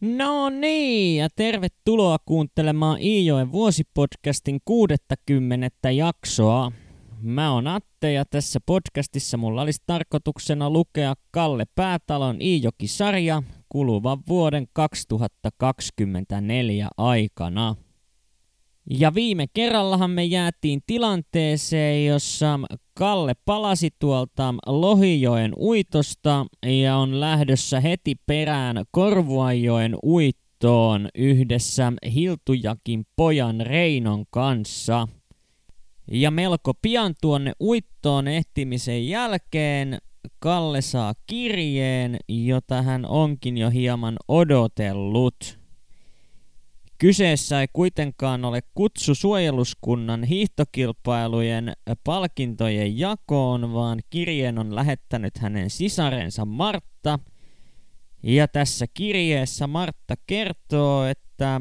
No niin, ja tervetuloa kuuntelemaan Iijoen vuosipodcastin 60. jaksoa. Mä oon Atte ja tässä podcastissa mulla olisi tarkoituksena lukea Kalle Päätalon Iijoki-sarja kuluvan vuoden 2024 aikana. Ja viime kerrallahan me jäätiin tilanteeseen, jossa Kalle palasi tuolta Lohijoen uitosta ja on lähdössä heti perään Korvuajoen uittoon yhdessä Hiltujakin pojan Reinon kanssa. Ja melko pian tuonne uittoon ehtimisen jälkeen Kalle saa kirjeen, jota hän onkin jo hieman odotellut. Kyseessä ei kuitenkaan ole kutsu suojeluskunnan hiihtokilpailujen palkintojen jakoon, vaan kirjeen on lähettänyt hänen sisarensa Martta. Ja tässä kirjeessä Martta kertoo, että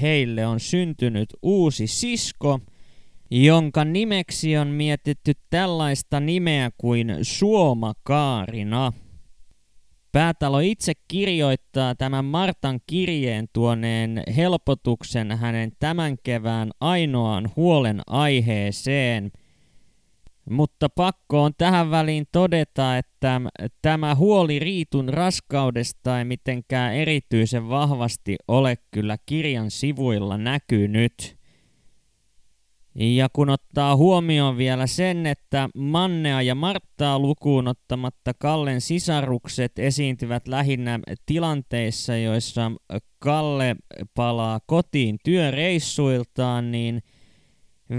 heille on syntynyt uusi sisko, jonka nimeksi on mietitty tällaista nimeä kuin Suoma Kaarina. Päätalo itse kirjoittaa tämän Martan kirjeen tuoneen helpotuksen hänen tämän kevään ainoaan huolen aiheeseen. Mutta pakko on tähän väliin todeta, että tämä huoli Riitun raskaudesta ei mitenkään erityisen vahvasti ole kyllä kirjan sivuilla näkynyt. Ja kun ottaa huomioon vielä sen, että Mannea ja Marttaa lukuun ottamatta Kallen sisarukset esiintyvät lähinnä tilanteissa, joissa Kalle palaa kotiin työreissuiltaan, niin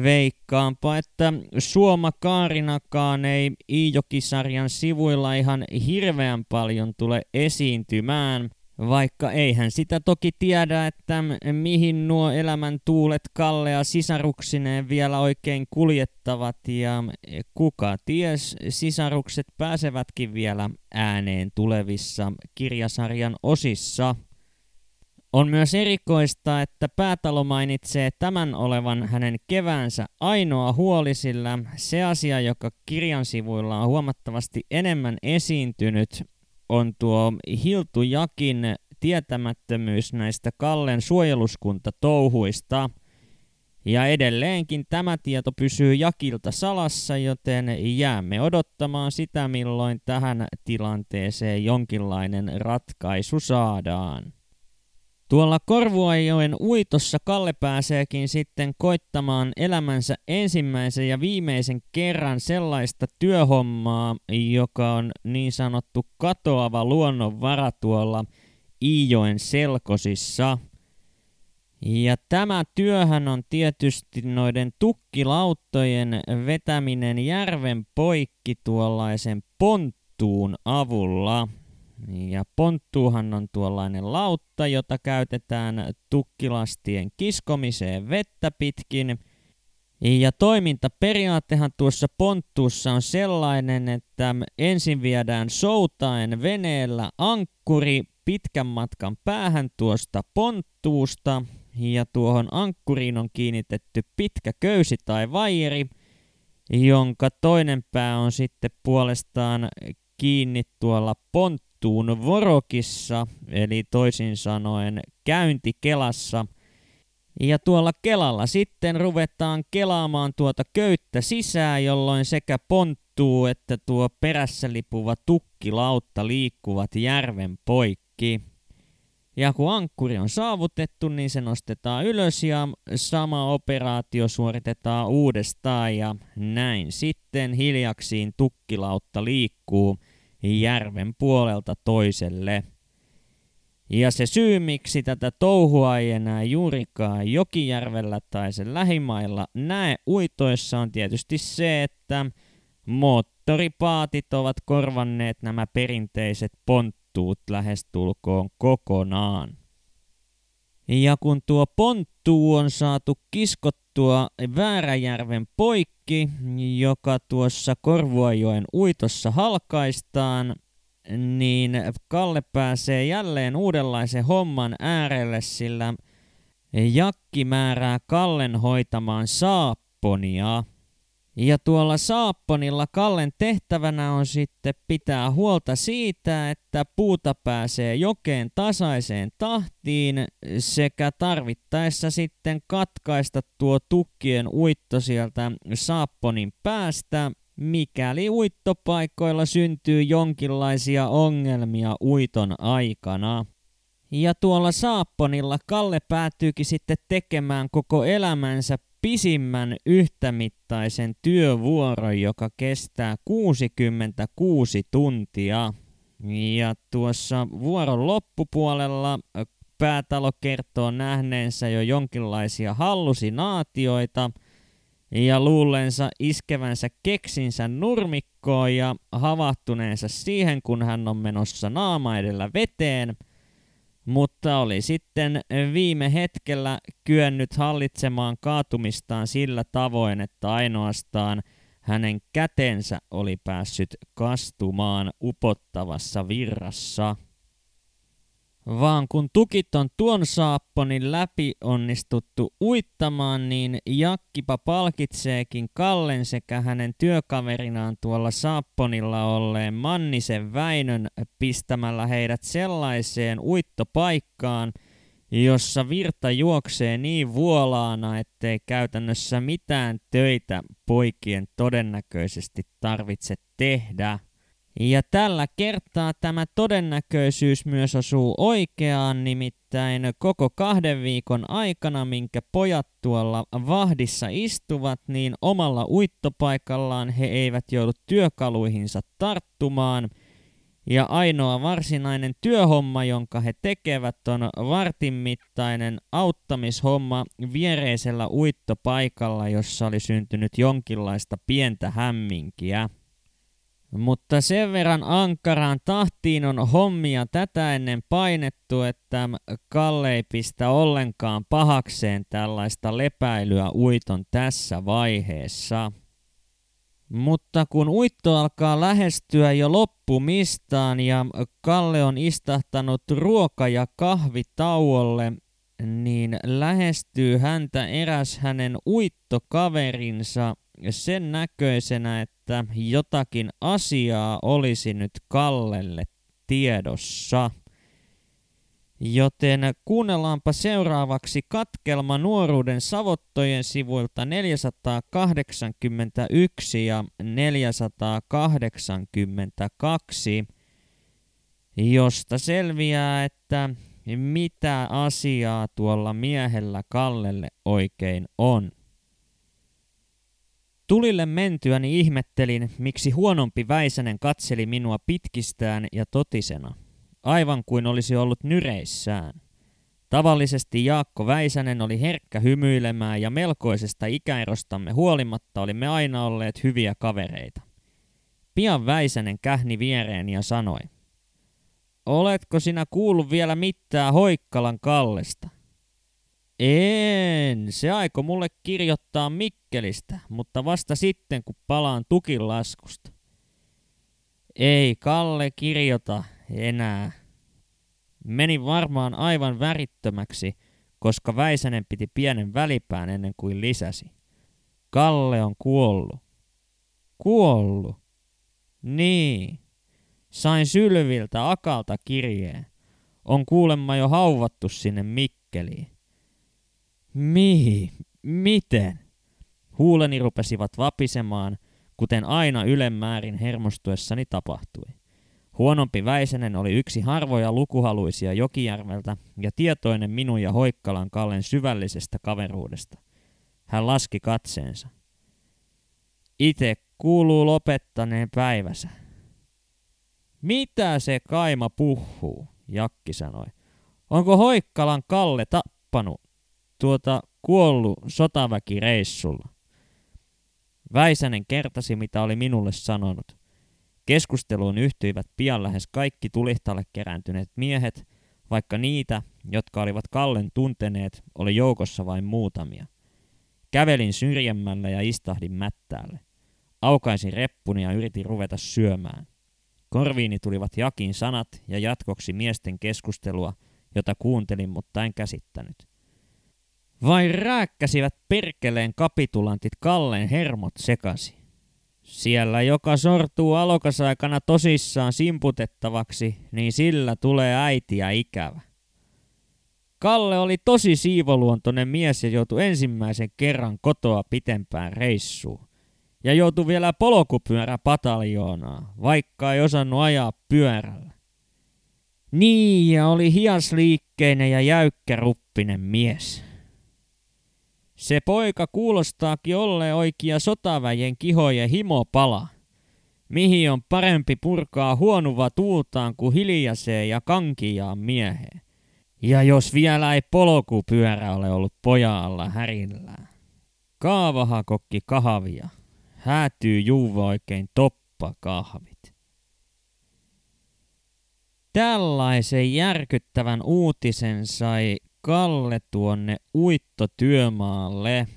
veikkaanpa, että Suoma Kaarinakaan ei Iijokisarjan sivuilla ihan hirveän paljon tule esiintymään – vaikka eihän sitä toki tiedä, että mihin nuo elämän tuulet Kallea sisaruksineen vielä oikein kuljettavat ja kuka ties, sisarukset pääsevätkin vielä ääneen tulevissa kirjasarjan osissa. On myös erikoista, että päätalo mainitsee tämän olevan hänen keväänsä ainoa huoli, sillä se asia, joka kirjan sivuilla on huomattavasti enemmän esiintynyt, on tuo Hiltu Jakin tietämättömyys näistä Kallen suojeluskuntatouhuista. Ja edelleenkin tämä tieto pysyy Jakilta salassa, joten jäämme odottamaan sitä, milloin tähän tilanteeseen jonkinlainen ratkaisu saadaan. Tuolla Korvuajoen uitossa Kalle pääseekin sitten koittamaan elämänsä ensimmäisen ja viimeisen kerran sellaista työhommaa, joka on niin sanottu katoava luonnonvara tuolla Iijoen selkosissa. Ja tämä työhän on tietysti noiden tukkilauttojen vetäminen järven poikki tuollaisen ponttuun avulla – ja ponttuuhan on tuollainen lautta, jota käytetään tukkilastien kiskomiseen vettä pitkin. Ja toimintaperiaattehan tuossa ponttuussa on sellainen, että ensin viedään soutaen veneellä ankkuri pitkän matkan päähän tuosta ponttuusta, ja tuohon ankkuriin on kiinnitetty pitkä köysi tai vaijeri, jonka toinen pää on sitten puolestaan kiinni tuolla ponttuussa juttuun Vorokissa, eli toisin sanoen käyntikelassa. Ja tuolla kelalla sitten ruvetaan kelaamaan tuota köyttä sisään, jolloin sekä ponttuu että tuo perässä lipuva tukkilautta liikkuvat järven poikki. Ja kun ankkuri on saavutettu, niin se nostetaan ylös ja sama operaatio suoritetaan uudestaan ja näin sitten hiljaksiin tukkilautta liikkuu – järven puolelta toiselle. Ja se syy, miksi tätä touhua ei enää juurikaan Jokijärvellä tai sen lähimailla näe uitoissa on tietysti se, että moottoripaatit ovat korvanneet nämä perinteiset ponttuut lähestulkoon kokonaan. Ja kun tuo ponttuu on saatu kiskottua Vääräjärven poikki, joka tuossa Korvuajoen uitossa halkaistaan, niin Kalle pääsee jälleen uudenlaisen homman äärelle, sillä Jakki määrää Kallen hoitamaan saapponia. Ja tuolla Saapponilla Kallen tehtävänä on sitten pitää huolta siitä, että puuta pääsee jokeen tasaiseen tahtiin sekä tarvittaessa sitten katkaista tuo tukkien uitto sieltä Saapponin päästä, mikäli uittopaikoilla syntyy jonkinlaisia ongelmia uiton aikana. Ja tuolla Saapponilla Kalle päätyykin sitten tekemään koko elämänsä pisimmän yhtämittaisen työvuoron, joka kestää 66 tuntia. Ja tuossa vuoron loppupuolella päätalo kertoo nähneensä jo jonkinlaisia hallusinaatioita ja luullensa iskevänsä keksinsä nurmikkoon ja havahtuneensa siihen, kun hän on menossa naama edellä veteen – mutta oli sitten viime hetkellä kyennyt hallitsemaan kaatumistaan sillä tavoin, että ainoastaan hänen kätensä oli päässyt kastumaan upottavassa virrassa vaan kun tukit on tuon saapponin läpi onnistuttu uittamaan, niin Jakkipa palkitseekin Kallen sekä hänen työkaverinaan tuolla saapponilla olleen Mannisen Väinön pistämällä heidät sellaiseen uittopaikkaan, jossa virta juoksee niin vuolaana, ettei käytännössä mitään töitä poikien todennäköisesti tarvitse tehdä. Ja tällä kertaa tämä todennäköisyys myös osuu oikeaan, nimittäin koko kahden viikon aikana, minkä pojat tuolla vahdissa istuvat, niin omalla uittopaikallaan he eivät joudu työkaluihinsa tarttumaan. Ja ainoa varsinainen työhomma, jonka he tekevät, on vartin mittainen auttamishomma viereisellä uittopaikalla, jossa oli syntynyt jonkinlaista pientä hämminkiä. Mutta sen verran ankaraan tahtiin on hommia tätä ennen painettu, että Kalle ei pistä ollenkaan pahakseen tällaista lepäilyä uiton tässä vaiheessa. Mutta kun uitto alkaa lähestyä jo loppumistaan ja Kalle on istahtanut ruoka- ja kahvitauolle, niin lähestyy häntä eräs hänen uittokaverinsa sen näköisenä, että jotakin asiaa olisi nyt Kallelle tiedossa. Joten kuunnellaanpa seuraavaksi katkelma nuoruuden savottojen sivuilta 481 ja 482, josta selviää, että mitä asiaa tuolla miehellä Kallelle oikein on. Tulille mentyäni ihmettelin, miksi huonompi Väisänen katseli minua pitkistään ja totisena, aivan kuin olisi ollut nyreissään. Tavallisesti Jaakko Väisänen oli herkkä hymyilemään ja melkoisesta ikäerostamme huolimatta olimme aina olleet hyviä kavereita. Pian Väisänen kähni viereen ja sanoi, Oletko sinä kuullut vielä mitään Hoikkalan Kallesta? En, se aiko mulle kirjoittaa Mikkelistä, mutta vasta sitten kun palaan tukin laskusta. Ei Kalle kirjoita enää. Meni varmaan aivan värittömäksi, koska Väisänen piti pienen välipään ennen kuin lisäsi. Kalle on kuollut. Kuollut? Niin. Sain Sylviltä Akalta kirjeen. On kuulemma jo hauvattu sinne Mikkeliin. Mihi? Miten? Huuleni rupesivat vapisemaan, kuten aina ylemmäärin hermostuessani tapahtui. Huonompi Väisenen oli yksi harvoja lukuhaluisia Jokijärveltä ja tietoinen minun ja Hoikkalan Kallen syvällisestä kaveruudesta. Hän laski katseensa. Ite kuuluu lopettaneen päivänsä. Mitä se kaima puhuu, Jakki sanoi. Onko Hoikkalan Kalle tappanut tuota kuollut sotaväkireissulla. Väisänen kertasi, mitä oli minulle sanonut. Keskusteluun yhtyivät pian lähes kaikki tulihtalle kerääntyneet miehet, vaikka niitä, jotka olivat Kallen tunteneet, oli joukossa vain muutamia. Kävelin syrjemmällä ja istahdin mättäälle. Aukaisin reppuni ja yritin ruveta syömään. Korviini tulivat Jakin sanat ja jatkoksi miesten keskustelua, jota kuuntelin, mutta en käsittänyt. Vai rääkkäsivät perkeleen kapitulantit Kallen hermot sekasi? Siellä, joka sortuu alokasaikana tosissaan simputettavaksi, niin sillä tulee äitiä ikävä. Kalle oli tosi siivoluontoinen mies ja joutui ensimmäisen kerran kotoa pitempään reissuun. Ja joutui vielä polkupyörä pataljoonaa, vaikka ei osannut ajaa pyörällä. Niin, ja oli hiasliikkeinen ja jäykkäruppinen mies. Se poika kuulostaakin olle oikea sotaväjen kihojen himopala, mihin on parempi purkaa huonuva tuultaan kuin hiljaiseen ja kankiaan mieheen. Ja jos vielä ei polkupyörä ole ollut pojalla härillään. Kaavahakokki kahvia. Häätyy juuva oikein toppa kahvit. Tällaisen järkyttävän uutisen sai Kalle tuonne uittotyömaalle.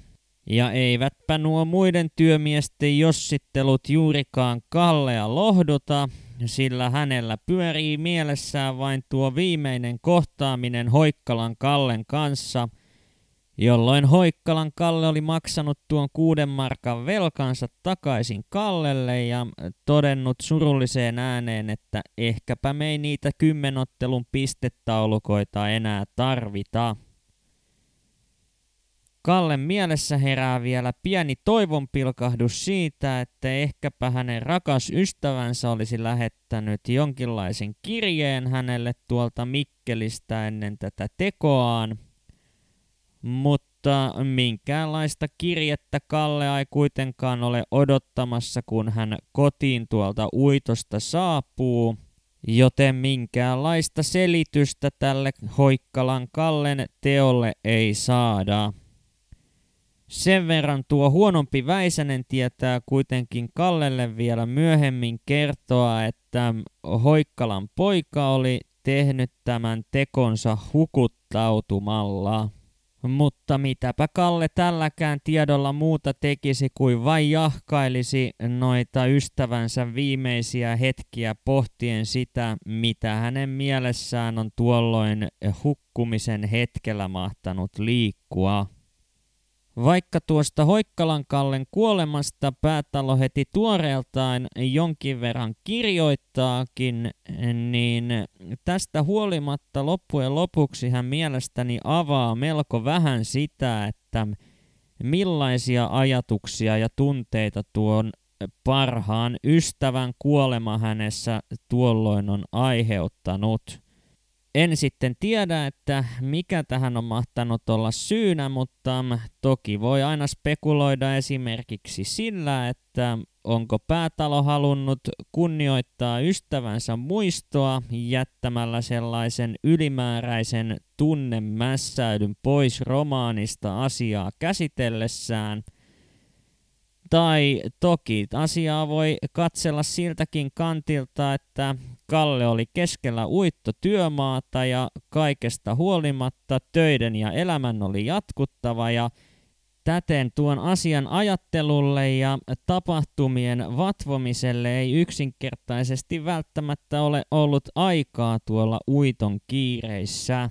Ja eivätpä nuo muiden työmiesten jossittelut juurikaan Kallea lohduta, sillä hänellä pyörii mielessään vain tuo viimeinen kohtaaminen Hoikkalan Kallen kanssa, jolloin Hoikkalan Kalle oli maksanut tuon kuuden markan velkansa takaisin Kallelle ja todennut surulliseen ääneen, että ehkäpä me ei niitä kymmenottelun pistetaulukoita enää tarvita. Kallen mielessä herää vielä pieni toivonpilkahdus siitä, että ehkäpä hänen rakas ystävänsä olisi lähettänyt jonkinlaisen kirjeen hänelle tuolta Mikkelistä ennen tätä tekoaan. Mutta minkäänlaista kirjettä Kalle ei kuitenkaan ole odottamassa, kun hän kotiin tuolta uitosta saapuu. Joten minkäänlaista selitystä tälle Hoikkalan Kallen teolle ei saada. Sen verran tuo huonompi Väisänen tietää kuitenkin Kallelle vielä myöhemmin kertoa, että Hoikkalan poika oli tehnyt tämän tekonsa hukuttautumalla. Mutta mitäpä Kalle tälläkään tiedolla muuta tekisi kuin vain jahkailisi noita ystävänsä viimeisiä hetkiä pohtien sitä, mitä hänen mielessään on tuolloin hukkumisen hetkellä mahtanut liikkua. Vaikka tuosta Hoikkalan Kallen kuolemasta päätalo heti tuoreeltaan jonkin verran kirjoittaakin, niin tästä huolimatta loppujen lopuksi hän mielestäni avaa melko vähän sitä, että millaisia ajatuksia ja tunteita tuon parhaan ystävän kuolema hänessä tuolloin on aiheuttanut. En sitten tiedä, että mikä tähän on mahtanut olla syynä, mutta toki voi aina spekuloida esimerkiksi sillä, että onko päätalo halunnut kunnioittaa ystävänsä muistoa jättämällä sellaisen ylimääräisen tunnemässäydyn pois romaanista asiaa käsitellessään – tai toki asiaa voi katsella siltäkin kantilta, että Kalle oli keskellä uittotyömaata ja kaikesta huolimatta töiden ja elämän oli jatkuttava ja täten tuon asian ajattelulle ja tapahtumien vatvomiselle ei yksinkertaisesti välttämättä ole ollut aikaa tuolla uiton kiireissä.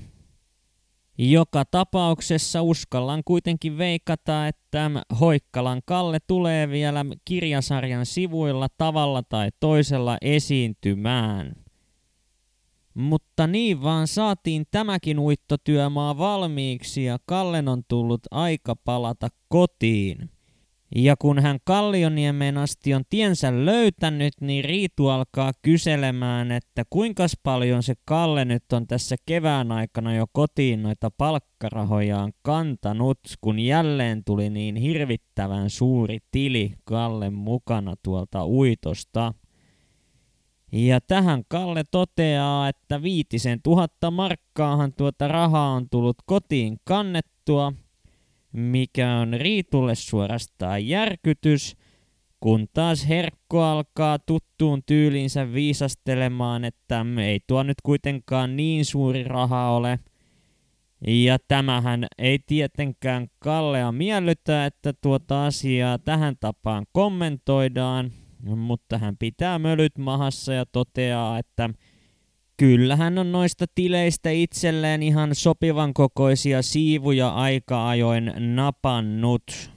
Joka tapauksessa uskallan kuitenkin veikata, että Hoikkalan Kalle tulee vielä kirjasarjan sivuilla tavalla tai toisella esiintymään. Mutta niin vaan saatiin tämäkin uittotyömaa valmiiksi ja Kallen on tullut aika palata kotiin. Ja kun hän Kallioniemen asti on tiensä löytänyt, niin Riitu alkaa kyselemään, että kuinka paljon se Kalle nyt on tässä kevään aikana jo kotiin noita palkkarahojaan kantanut, kun jälleen tuli niin hirvittävän suuri tili Kallen mukana tuolta uitosta. Ja tähän Kalle toteaa, että viitisen tuhatta markkaahan tuota rahaa on tullut kotiin kannettua, mikä on Riitulle suorastaan järkytys, kun taas Herkko alkaa tuttuun tyylinsä viisastelemaan, että ei tuo nyt kuitenkaan niin suuri raha ole. Ja tämähän ei tietenkään Kallea miellytä, että tuota asiaa tähän tapaan kommentoidaan, mutta hän pitää mölyt mahassa ja toteaa, että kyllä hän on noista tileistä itselleen ihan sopivan kokoisia siivuja aika ajoin napannut.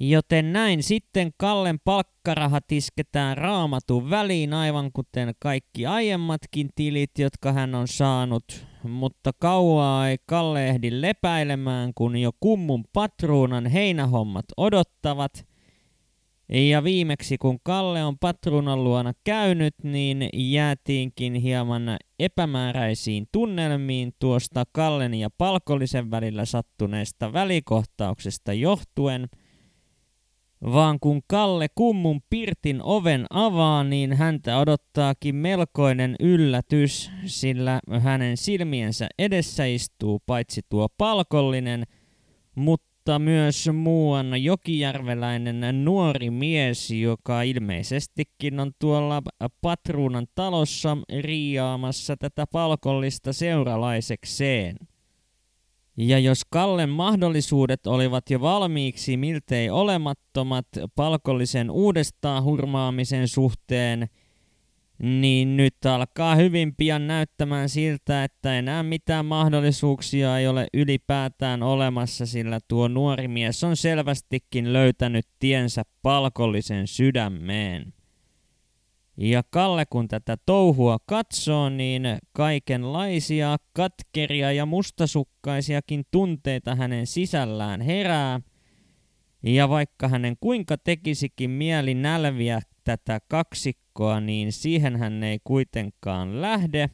Joten näin sitten Kallen palkkarahat isketään raamatun väliin aivan kuten kaikki aiemmatkin tilit, jotka hän on saanut. Mutta kauaa ei Kalle ehdi lepäilemään, kun jo kummun patruunan heinähommat odottavat – ja viimeksi kun Kalle on patruunan luona käynyt, niin jäätiinkin hieman epämääräisiin tunnelmiin tuosta Kallen ja Palkollisen välillä sattuneesta välikohtauksesta johtuen. Vaan kun Kalle kummun pirtin oven avaa, niin häntä odottaakin melkoinen yllätys, sillä hänen silmiensä edessä istuu paitsi tuo palkollinen, mutta mutta myös muuan jokijärveläinen nuori mies, joka ilmeisestikin on tuolla patruunan talossa riiaamassa tätä palkollista seuralaisekseen. Ja jos Kallen mahdollisuudet olivat jo valmiiksi miltei olemattomat palkollisen uudestaan hurmaamisen suhteen, niin nyt alkaa hyvin pian näyttämään siltä, että enää mitään mahdollisuuksia ei ole ylipäätään olemassa, sillä tuo nuori mies on selvästikin löytänyt tiensä palkollisen sydämeen. Ja Kalle kun tätä touhua katsoo, niin kaikenlaisia katkeria ja mustasukkaisiakin tunteita hänen sisällään herää. Ja vaikka hänen kuinka tekisikin mieli nälviä tätä kaksikkoa, niin siihen hän ei kuitenkaan lähde.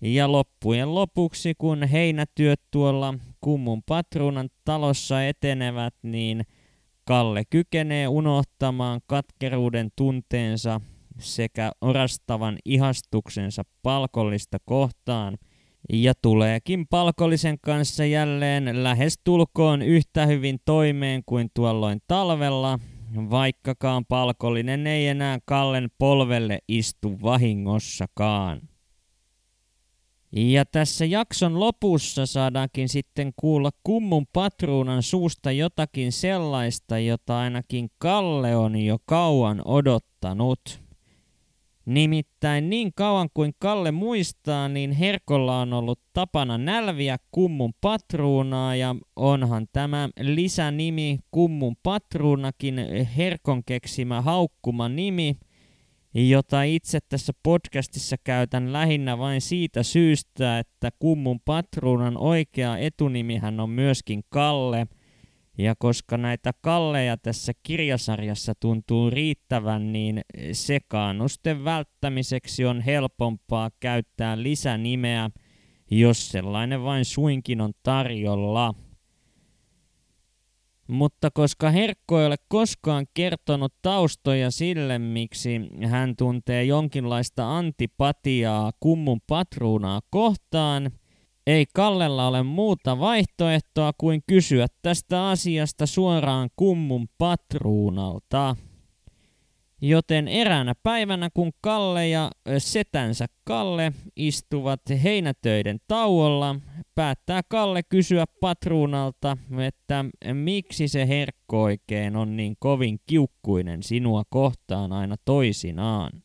Ja loppujen lopuksi, kun heinätyöt tuolla kummun patruunan talossa etenevät, niin Kalle kykenee unohtamaan katkeruuden tunteensa sekä orastavan ihastuksensa palkollista kohtaan ja tuleekin palkollisen kanssa jälleen lähes tulkoon yhtä hyvin toimeen kuin tuolloin talvella, vaikkakaan palkollinen ei enää Kallen polvelle istu vahingossakaan. Ja tässä jakson lopussa saadaankin sitten kuulla kummun patruunan suusta jotakin sellaista, jota ainakin Kalle on jo kauan odottanut. Nimittäin niin kauan kuin Kalle muistaa, niin Herkolla on ollut tapana nälviä kummun patruunaa ja onhan tämä lisänimi kummun patruunakin Herkon keksimä haukkuma nimi, jota itse tässä podcastissa käytän lähinnä vain siitä syystä, että kummun patruunan oikea etunimihän on myöskin Kalle – ja koska näitä kalleja tässä kirjasarjassa tuntuu riittävän, niin sekaannusten välttämiseksi on helpompaa käyttää lisänimeä, jos sellainen vain suinkin on tarjolla. Mutta koska Herkko ei ole koskaan kertonut taustoja sille, miksi hän tuntee jonkinlaista antipatiaa kummun patruunaa kohtaan – ei Kallella ole muuta vaihtoehtoa kuin kysyä tästä asiasta suoraan kummun patruunalta. Joten eräänä päivänä, kun Kalle ja setänsä Kalle istuvat heinätöiden tauolla, päättää Kalle kysyä patruunalta, että miksi se herkko oikein on niin kovin kiukkuinen sinua kohtaan aina toisinaan.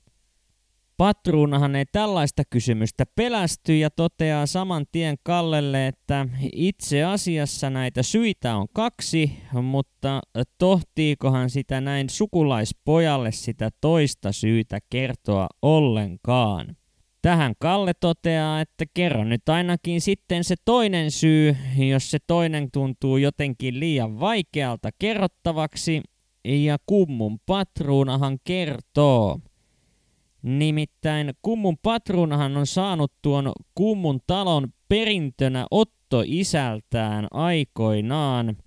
Patruunahan ei tällaista kysymystä pelästy ja toteaa saman tien Kallelle, että itse asiassa näitä syitä on kaksi, mutta tohtiikohan sitä näin sukulaispojalle sitä toista syytä kertoa ollenkaan. Tähän Kalle toteaa, että kerro nyt ainakin sitten se toinen syy, jos se toinen tuntuu jotenkin liian vaikealta kerrottavaksi, ja kummun patruunahan kertoo. Nimittäin kummun patruunahan on saanut tuon kummun talon perintönä Otto isältään aikoinaan.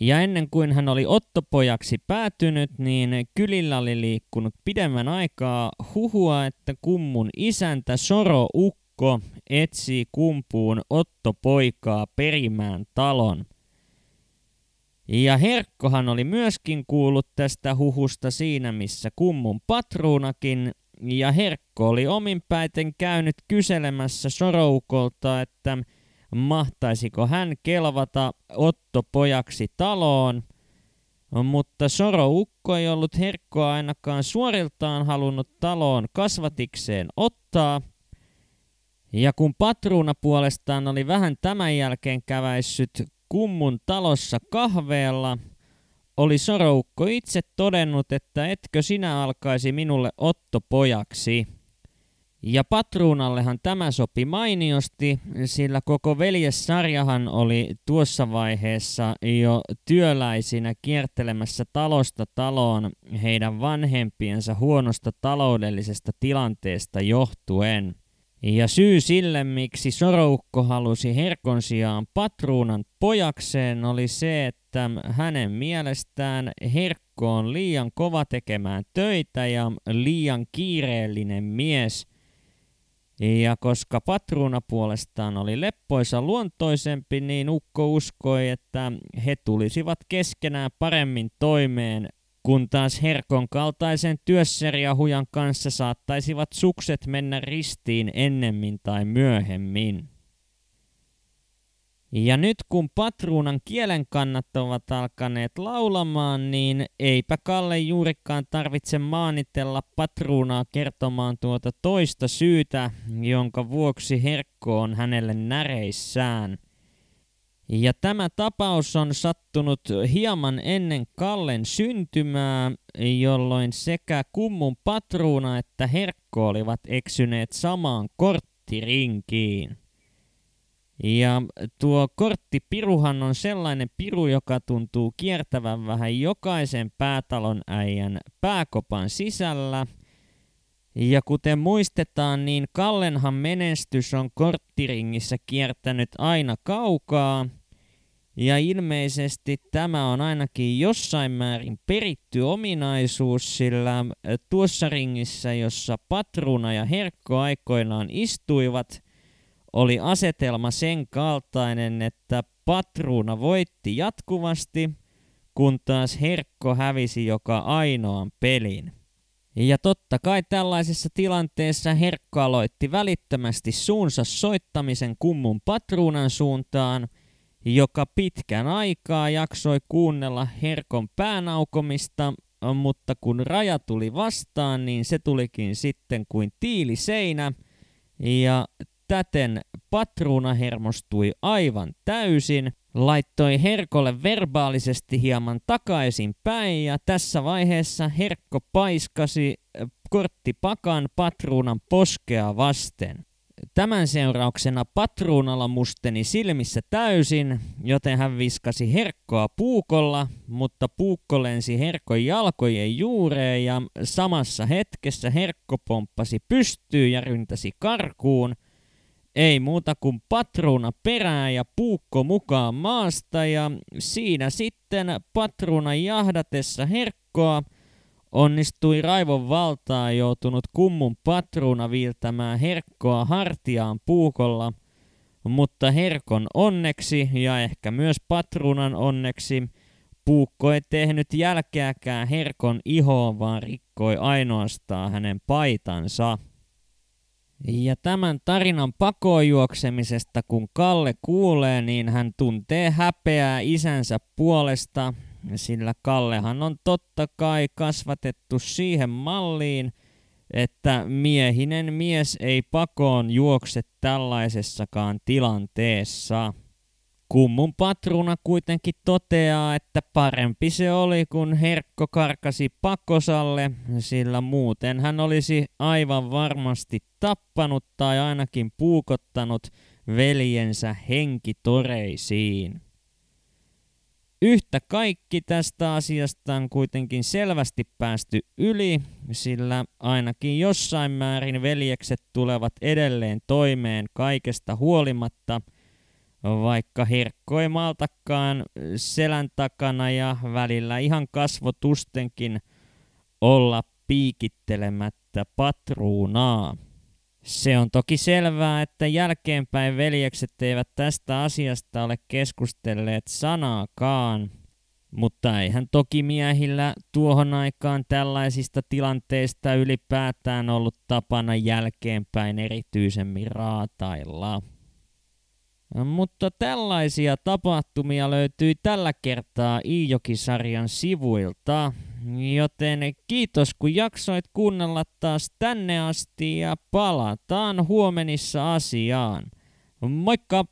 Ja ennen kuin hän oli Ottopojaksi päätynyt, niin kylillä oli liikkunut pidemmän aikaa huhua, että kummun isäntä Soro Ukko etsii kumpuun Ottopoikaa perimään talon. Ja Herkkohan oli myöskin kuullut tästä huhusta siinä, missä kummun patruunakin ja Herkko oli ominpäiten käynyt kyselemässä Soroukolta, että mahtaisiko hän kelvata Otto pojaksi taloon, mutta Soroukko ei ollut Herkkoa ainakaan suoriltaan halunnut taloon kasvatikseen ottaa, Ja kun Patruuna puolestaan oli vähän tämän jälkeen käväissyt kummun talossa kahveella, oli Soroukko itse todennut, että etkö sinä alkaisi minulle Otto pojaksi. Ja patruunallehan tämä sopi mainiosti, sillä koko veljessarjahan oli tuossa vaiheessa jo työläisinä kiertelemässä talosta taloon heidän vanhempiensa huonosta taloudellisesta tilanteesta johtuen. Ja syy sille, miksi Soroukko halusi Herkon sijaan patruunan pojakseen, oli se, että hänen mielestään Herkko on liian kova tekemään töitä ja liian kiireellinen mies – ja koska patruuna puolestaan oli leppoisa luontoisempi, niin Ukko uskoi, että he tulisivat keskenään paremmin toimeen, kun taas Herkon kaltaisen työsseriahujan kanssa saattaisivat sukset mennä ristiin ennemmin tai myöhemmin. Ja nyt kun patruunan kielen kannat ovat alkaneet laulamaan, niin eipä Kalle juurikaan tarvitse maanitella patruunaa kertomaan tuota toista syytä, jonka vuoksi Herkko on hänelle näreissään. Ja tämä tapaus on sattunut hieman ennen Kallen syntymää, jolloin sekä kummun patruuna että Herkko olivat eksyneet samaan korttirinkiin. Ja tuo korttipiruhan on sellainen piru, joka tuntuu kiertävän vähän jokaisen päätalon äijän pääkopan sisällä. Ja kuten muistetaan, niin Kallenhan menestys on korttiringissä kiertänyt aina kaukaa. Ja ilmeisesti tämä on ainakin jossain määrin peritty ominaisuus, sillä tuossa ringissä, jossa Patruuna ja Herkko aikoinaan istuivat – oli asetelma sen kaltainen, että patruuna voitti jatkuvasti, kun taas Herkko hävisi joka ainoan pelin. Ja totta kai tällaisessa tilanteessa Herkko aloitti välittömästi suunsa soittamisen kummun patruunan suuntaan, joka pitkän aikaa jaksoi kuunnella Herkon päänaukomista, mutta kun raja tuli vastaan, niin se tulikin sitten kuin tiiliseinä, ja Täten patruuna hermostui aivan täysin, laittoi Herkolle verbaalisesti hieman takaisin päin ja tässä vaiheessa Herkko paiskasi äh, korttipakan patruunan poskea vasten. Tämän seurauksena patruunalla musteni silmissä täysin, joten hän viskasi herkkoa puukolla, mutta puukko lensi herkon jalkojen juureen ja samassa hetkessä herkko pomppasi pystyyn ja ryntäsi karkuun – ei muuta kuin patruuna perään ja puukko mukaan maasta ja siinä sitten patruunan jahdatessa herkkoa onnistui raivon valtaa joutunut kummun patruuna viiltämään herkkoa hartiaan puukolla, mutta herkon onneksi ja ehkä myös patruunan onneksi puukko ei tehnyt jälkeäkään herkon ihoon, vaan rikkoi ainoastaan hänen paitansa. Ja tämän tarinan pakojuoksemisesta, kun Kalle kuulee, niin hän tuntee häpeää isänsä puolesta, sillä Kallehan on totta kai kasvatettu siihen malliin, että miehinen mies ei pakoon juokse tällaisessakaan tilanteessa. Kummun patruuna kuitenkin toteaa, että parempi se oli, kun Herkko karkasi pakosalle, sillä muuten hän olisi aivan varmasti tappanut tai ainakin puukottanut veljensä henkitoreisiin. Yhtä kaikki tästä asiasta on kuitenkin selvästi päästy yli, sillä ainakin jossain määrin veljekset tulevat edelleen toimeen kaikesta huolimatta – vaikka Herkko ei maltakaan selän takana ja välillä ihan kasvotustenkin olla piikittelemättä patruunaa. Se on toki selvää, että jälkeenpäin veljekset eivät tästä asiasta ole keskustelleet sanaakaan, mutta eihän toki miehillä tuohon aikaan tällaisista tilanteista ylipäätään ollut tapana jälkeenpäin erityisemmin raatailla. Mutta tällaisia tapahtumia löytyi tällä kertaa Iijoki-sarjan sivuilta. Joten kiitos kun jaksoit kuunnella taas tänne asti ja palataan huomenissa asiaan. Moikka!